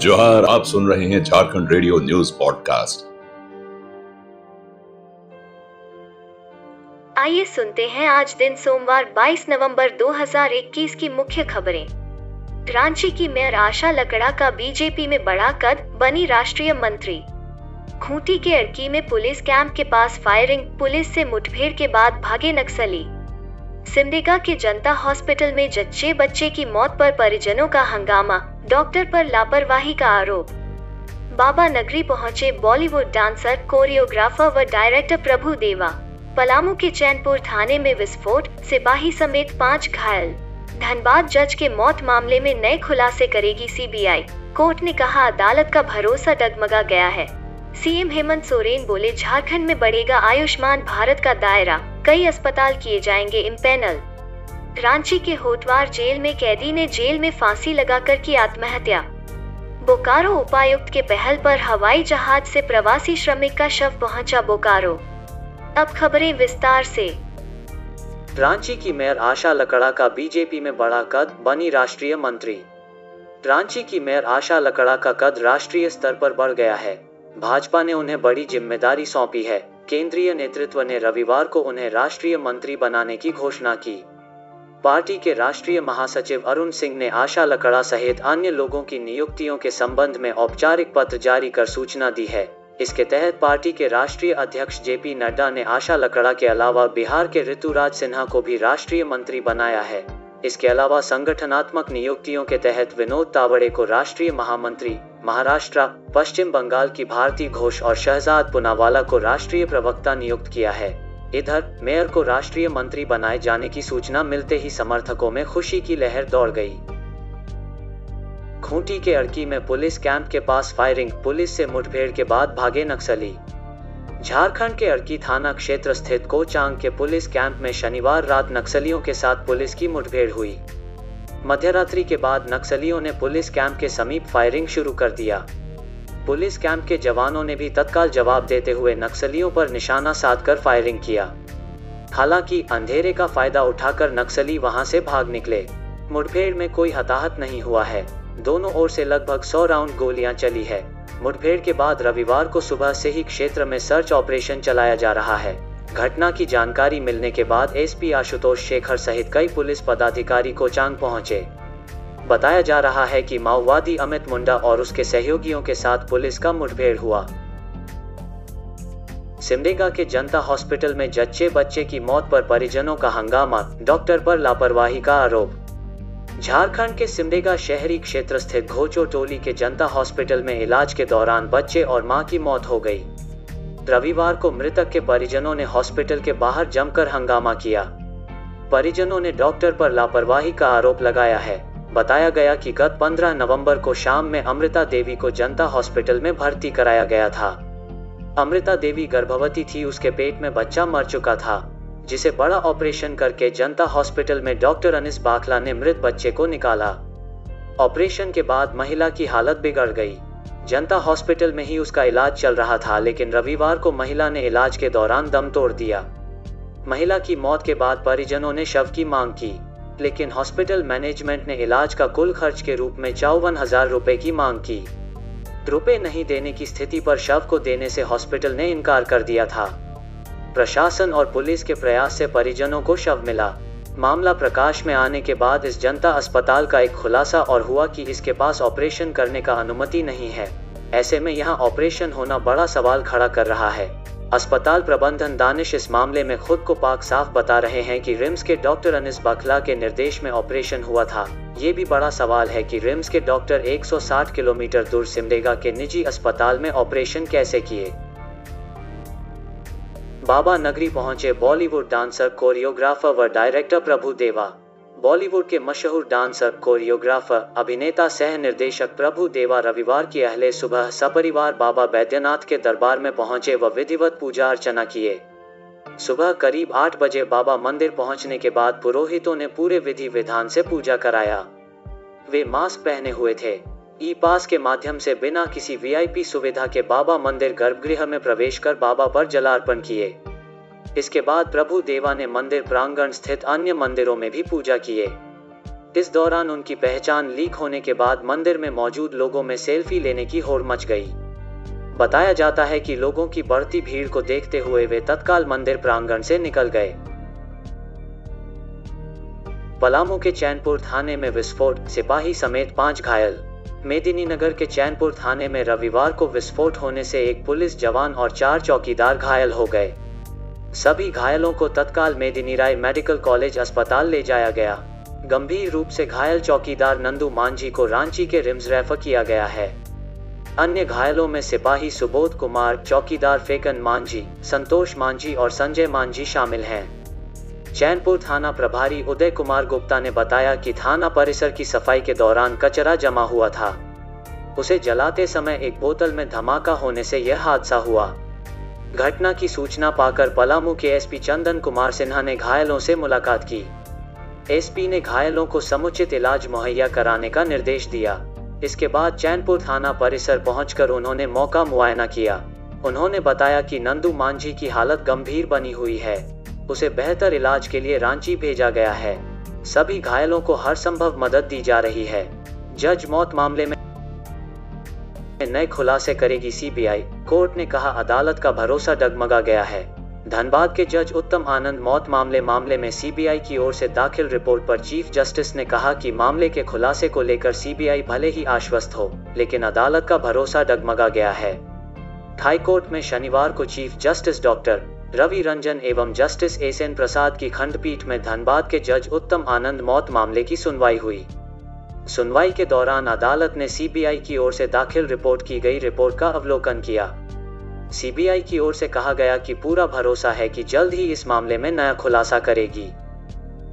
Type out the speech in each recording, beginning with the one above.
जोहार, आप सुन रहे हैं झारखंड रेडियो न्यूज़ पॉडकास्ट। आइए सुनते हैं आज दिन सोमवार 22 नवंबर 2021 की मुख्य खबरें। रांची की मेयर आशा लकड़ा का बीजेपी में बड़ा कद, बनी राष्ट्रीय मंत्री। खूंटी के अड़की में पुलिस कैंप के पास फायरिंग, पुलिस से मुठभेड़ के बाद भागे नक्सली। सिमडेगा के जनता हॉस्पिटल में जच्चे बच्चे की मौत पर परिजनों का हंगामा। डॉक्टर पर लापरवाही का आरोप। बाबा नगरी पहुँचे बॉलीवुड डांसर, कोरियोग्राफर व डायरेक्टर प्रभु देवा। पलामू के चैनपुर थाने में विस्फोट, सिपाही समेत पाँच घायल। धनबाद जज के मौत मामले में नए खुलासे करेगी सीबीआई। कोर्ट ने कहा, अदालत का भरोसा डगमगा गया है। सीएम हेमंत सोरेन बोले, झारखंड में बढ़ेगा आयुष्मान भारत का दायरा। कई अस्पताल किए जाएँगे इम्पेनल रांची के होटवार जेल में कैदी ने जेल में फांसी लगाकर की आत्महत्या। बोकारो उपायुक्त के पहल पर हवाई जहाज़ से प्रवासी श्रमिक का शव पहुँचा बोकारो। अब खबरें विस्तार से। रांची की मेयर आशा लकड़ा का बीजेपी में बड़ा कद, बनी राष्ट्रीय मंत्री। रांची की मेयर आशा लकड़ा का कद राष्ट्रीय स्तर पर बढ़ गया है। भाजपा ने उन्हें बड़ी ज़िम्मेदारी सौंपी है। केंद्रीय नेतृत्व ने रविवार को उन्हें राष्ट्रीय मंत्री बनाने की घोषणा की। पार्टी के राष्ट्रीय महासचिव अरुण सिंह ने आशा लकड़ा सहित अन्य लोगों की नियुक्तियों के संबंध में औपचारिक पत्र जारी कर सूचना दी है। इसके तहत पार्टी के राष्ट्रीय अध्यक्ष जेपी नड्डा ने आशा लकड़ा के अलावा बिहार के ऋतुराज सिन्हा को भी राष्ट्रीय मंत्री बनाया है। इसके अलावा संगठनात्मक नियुक्तियों के तहत विनोद तावड़े को राष्ट्रीय महामंत्री, महाराष्ट्र, पश्चिम बंगाल की भारती घोष और शहजाद पुनावाला को राष्ट्रीय प्रवक्ता नियुक्त किया है। इधर, मेयर को राष्ट्रीय मंत्री बनाए जाने की सूचना मिलते ही समर्थकों में खुशी की लहर दौड़ गई। खूंटी के अड़की में पुलिस कैंप के पास फायरिंग, पुलिस से मुठभेड़ के बाद भागे नक्सली। झारखंड के अड़की थाना क्षेत्र स्थित कोचांग के पुलिस कैंप में शनिवार रात नक्सलियों के साथ पुलिस की मुठभेड़ हुई। मध्यरात्रि के बाद नक्सलियों ने पुलिस कैंप के समीप फायरिंग शुरू कर दिया। पुलिस कैंप के जवानों ने भी तत्काल जवाब देते हुए नक्सलियों पर निशाना साधकर फायरिंग किया। हालाँकि अंधेरे का फ़ायदा उठाकर नक्सली वहाँ से भाग निकले। मुठभेड़ में कोई हताहत नहीं हुआ है। दोनों ओर से लगभग 100 राउंड गोलियाँ चली है। मुठभेड़ के बाद रविवार को सुबह से ही क्षेत्र में सर्च ऑपरेशन चलाया जा रहा है। घटना की जानकारी मिलने के बाद एसपी आशुतोष शेखर सहित कई पुलिस पदाधिकारी कोचांग पहुँचे। बताया जा रहा है कि माओवादी अमित मुंडा और उसके सहयोगियों के साथ पुलिस का मुठभेड़ हुआ। सिमडेगा के जनता हॉस्पिटल में जच्चे बच्चे की मौत पर परिजनों का हंगामा, डॉक्टर पर लापरवाही का आरोप। झारखंड के सिमडेगा शहरी क्षेत्र स्थित घोचो टोली के जनता हॉस्पिटल में इलाज के दौरान बच्चे और माँ की मौत हो गई। रविवार को मृतक के परिजनों ने हॉस्पिटल के बाहर जमकर हंगामा किया। परिजनों ने डॉक्टर पर लापरवाही का आरोप लगाया है। बताया गया कि गत 15 नवंबर को शाम में अमृता देवी को जनता हॉस्पिटल में भर्ती कराया गया था। अमृता देवी गर्भवती थी, उसके पेट में बच्चा मर चुका था, जिसे बड़ा ऑपरेशन करके जनता हॉस्पिटल में डॉक्टर अनिस बाखला ने मृत बच्चे को निकाला। ऑपरेशन के बाद महिला की हालत बिगड़ गई। जनता हॉस्पिटल में ही उसका इलाज चल रहा था, लेकिन रविवार को महिला ने इलाज के दौरान दम तोड़ दिया। महिला की मौत के बाद परिजनों ने शव की मांग की। लेकिन हॉस्पिटल मैनेजमेंट ने इलाज का कुल खर्च के रूप में चौवन हज़ार रुपए की मांग की। रुपए नहीं देने की स्थिति पर शव को देने से हॉस्पिटल ने इनकार कर दिया था। प्रशासन और पुलिस के प्रयास से परिजनों को शव मिला। मामला प्रकाश में आने के बाद इस जनता अस्पताल का एक खुलासा और हुआ कि इसके पास ऑपरेशन करने का अनुमति नहीं है। ऐसे में यहाँ ऑपरेशन होना बड़ा सवाल खड़ा कर रहा है। अस्पताल प्रबंधन दानिश इस मामले में खुद को पाक साफ़ बता रहे हैं कि रिम्स के डॉक्टर अनिस बखला के निर्देश में ऑपरेशन हुआ था। ये भी बड़ा सवाल है कि रिम्स के डॉक्टर 160 किलोमीटर दूर सिमडेगा के निजी अस्पताल में ऑपरेशन कैसे किए? बाबा नगरी पहुँचे बॉलीवुड डांसर, कोरियोग्राफर व डायरेक्टर प्रभु देवा। बॉलीवुड के मशहूर डांसर, कोरियोग्राफर, अभिनेता, सह निर्देशक प्रभु देवा रविवार की अहले सुबह सपरिवार बाबा बैद्यनाथ के दरबार में पहुँचे व विधिवत पूजा अर्चना किए। सुबह करीब आठ बजे बाबा मंदिर पहुँचने के बाद पुरोहितों ने पूरे विधि विधान से पूजा कराया। वे मास्क पहने हुए थे। ई पास के माध्यम से बिना किसी वीआईपी सुविधा के बाबा मंदिर गर्भगृह में प्रवेश कर बाबा पर जलार्पण किए। इसके बाद प्रभु देवा ने मंदिर प्रांगण स्थित अन्य मंदिरों में भी पूजा किए। इस दौरान उनकी पहचान लीक होने के बाद मंदिर में मौजूद लोगों में सेल्फी लेने की होड़ मच गई। बताया जाता है कि लोगों की बढ़ती भीड़ को देखते हुए वे तत्काल मंदिर प्रांगण से निकल गए। पलामू के चैनपुर थाने में विस्फोट, सिपाही समेत पाँच घायल। मेदिनीनगर के चैनपुर थाने में रविवार को विस्फोट होने से एक पुलिस जवान और चार चौकीदार घायल हो गए। सभी घायलों को तत्काल मेदिनी राय मेडिकल कॉलेज अस्पताल ले जाया गया। गंभीर रूप से घायल चौकीदार नंदू मांझी को रांची के रिम्स रेफर किया गया है। अन्य घायलों में सिपाही सुबोध कुमार, चौकीदार फेकन मांझी, संतोष मांझी और संजय मांझी शामिल हैं। चैनपुर थाना प्रभारी उदय कुमार गुप्ता ने बताया कि थाना परिसर की सफ़ाई के दौरान कचरा जमा हुआ था। उसे जलाते समय एक बोतल में धमाका होने से यह हादसा हुआ। घटना की सूचना पाकर पलामू के एसपी चंदन कुमार सिन्हा ने घायलों से मुलाकात की। एसपी ने घायलों को समुचित इलाज मुहैया कराने का निर्देश दिया। इसके बाद चैनपुर थाना परिसर पहुंचकर उन्होंने मौका मुआयना किया। उन्होंने बताया कि नंदू मांझी की हालत गंभीर बनी हुई है। उसे बेहतर इलाज के लिए रांची भेजा गया है। सभी घायलों को हर संभव मदद दी जा रही है। जज मौत मामले में नए खुलासे करेगी सीबीआई कोर्ट ने कहा, अदालत का भरोसा डगमगा गया है। धनबाद के जज उत्तम आनंद मौत मामले मामले में सीबीआई की ओर से दाखिल रिपोर्ट पर चीफ जस्टिस ने कहा कि मामले के खुलासे को लेकर सीबीआई भले ही आश्वस्त हो, लेकिन अदालत का भरोसा डगमगा गया है। हाईकोर्ट में शनिवार को chief justice doctor Ravi Ranjan एवं जस्टिस एस एन प्रसाद की खंडपीठ में धनबाद के जज उत्तम आनंद मौत मामले की सुनवाई हुई। सुनवाई के दौरान अदालत ने सीबीआई की ओर से दाखिल रिपोर्ट की गई रिपोर्ट का अवलोकन किया। सीबीआई की ओर से कहा गया कि पूरा भरोसा है कि जल्द ही इस मामले में नया खुलासा करेगी।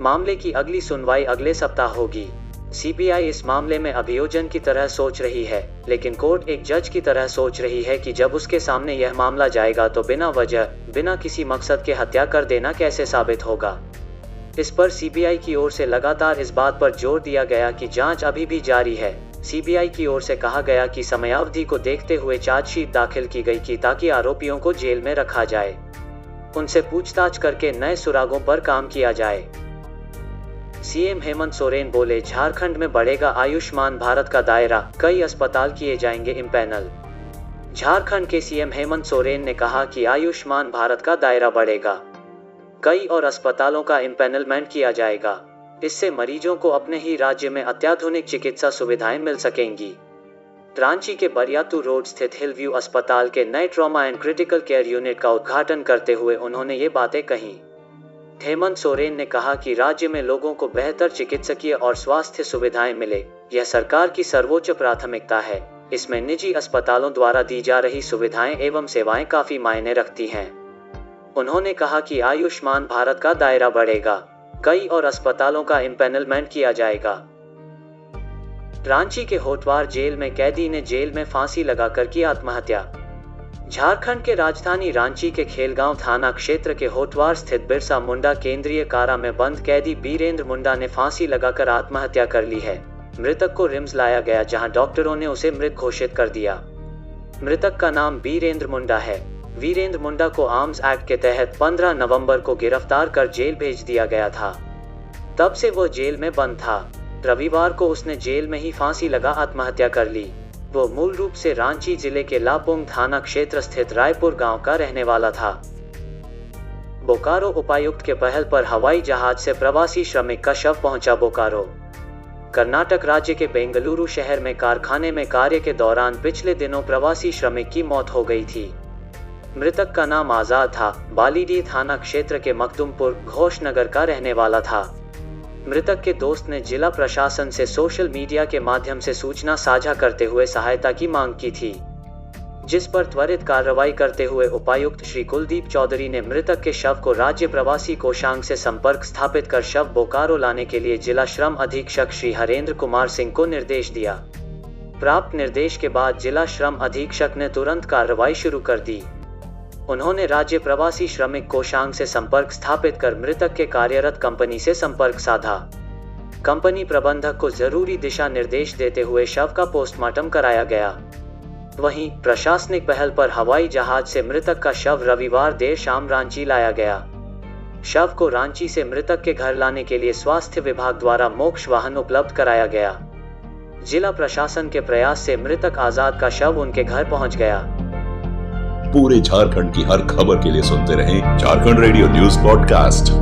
मामले की अगली सुनवाई अगले सप्ताह होगी। सीबीआई इस मामले में अभियोजन की तरह सोच रही है, लेकिन कोर्ट एक जज की तरह सोच रही है कि जब उसके सामने यह मामला जाएगा तो बिना वजह, बिना किसी मकसद के हत्या कर देना कैसे साबित होगा। इस पर सीबीआई की ओर से लगातार इस बात पर ज़ोर दिया गया कि जाँच अभी भी जारी है। सीबीआई की ओर से कहा गया कि समयावधि को देखते हुए चार्जशीट दाखिल की गई कि ताकि आरोपियों को जेल में रखा जाए। उनसे पूछताछ करके नए सुरागों पर काम किया जाए। सीएम हेमंत सोरेन बोले, झारखंड में बढ़ेगा आयुष्मान भारत का दायरा। कई अस्पताल किए जाएँगे इम्पैनल झारखंड के सीएम हेमंत सोरेन ने कहा कि आयुष्मान भारत का दायरा बढ़ेगा। कई और अस्पतालों का इम्पेनलमेंट किया जाएगा। इससे मरीजों को अपने ही राज्य में अत्याधुनिक चिकित्सा सुविधाएँ मिल सकेंगी। रांची के बरियातू रोड स्थित हिलव्यू अस्पताल के नए trauma and critical care unit का उद्घाटन करते हुए उन्होंने ये बातें कही। हेमंत सोरेन ने कहा कि राज्य में लोगों को बेहतर चिकित्सकीय और स्वास्थ्य सुविधाएँ मिले। यह सरकार की सर्वोच्च प्राथमिकता है। इसमें निजी अस्पतालों द्वारा दी जा रही सुविधाएँ एवं सेवाएँ काफ़ी मायने रखती हैं। उन्होंने कहा कि आयुष्मान भारत का दायरा बढ़ेगा। कई और अस्पतालों का इम्पेनलमेंट किया जाएगा। रांची के होटवार जेल में कैदी ने जेल में फांसी लगाकर की आत्महत्या। झारखंड के राजधानी रांची के खेलगांव थाना क्षेत्र के होटवार स्थित बिरसा मुंडा केंद्रीय कारा में बंद कैदी बीरेंद्र मुंडा ने फांसी लगाकर आत्महत्या कर ली है। मृतक को रिम्स लाया गया, जहाँ डॉक्टरों ने उसे मृत घोषित कर दिया। मृतक का नाम बीरेंद्र मुंडा है। वीरेंद्र मुंडा को आर्म्स एक्ट के तहत 15 नवंबर को गिरफ़्तार कर जेल भेज दिया गया था। तब से वो जेल में बंद था। रविवार को उसने जेल में ही फांसी लगा आत्महत्या कर ली। वो मूल रूप से रांची ज़िले के लापोंग थाना क्षेत्र स्थित रायपुर गाँव का रहने वाला था। बोकारो उपायुक्त के पहल पर हवाई जहाज़ से प्रवासी श्रमिक का शव पहुँचा बोकारो। कर्नाटक राज्य के बेंगलुरु शहर में कारखाने में कार्य के दौरान पिछले दिनों प्रवासी श्रमिक की मौत हो गई थी। मृतक का नाम आज़ाद था। बालीडी थाना क्षेत्र के मखदुमपुर घोषनगर का रहने वाला था। मृतक के दोस्त ने जिला प्रशासन से सोशल मीडिया के माध्यम से सूचना साझा करते हुए सहायता की मांग की थी। जिस पर त्वरित कार्रवाई करते हुए उपायुक्त श्री कुलदीप चौधरी ने मृतक के शव को राज्य प्रवासी कोषांग से संपर्क स्थापित कर शव बोकारो लाने के लिए जिला श्रम अधीक्षक श्री हरेंद्र कुमार सिंह को निर्देश दिया। प्राप्त निर्देश के बाद जिला श्रम अधीक्षक ने तुरंत कार्रवाई शुरू कर दी। उन्होंने राज्य प्रवासी श्रमिक कोषांग से संपर्क स्थापित कर मृतक के कार्यरत कंपनी से संपर्क साधा। कंपनी प्रबंधक को ज़रूरी दिशा निर्देश देते हुए शव का पोस्टमार्टम कराया गया। वहीं प्रशासनिक पहल पर हवाई जहाज़ से मृतक का शव रविवार देर शाम रांची लाया गया। शव को रांची से मृतक के घर लाने के लिए स्वास्थ्य विभाग द्वारा मोक्ष वाहन उपलब्ध कराया गया। जिला प्रशासन के प्रयास से मृतक आज़ाद का शव उनके घर पहुँच गया। पूरे झारखंड की हर खबर के लिए सुनते रहें झारखंड रेडियो न्यूज़ पॉडकास्ट।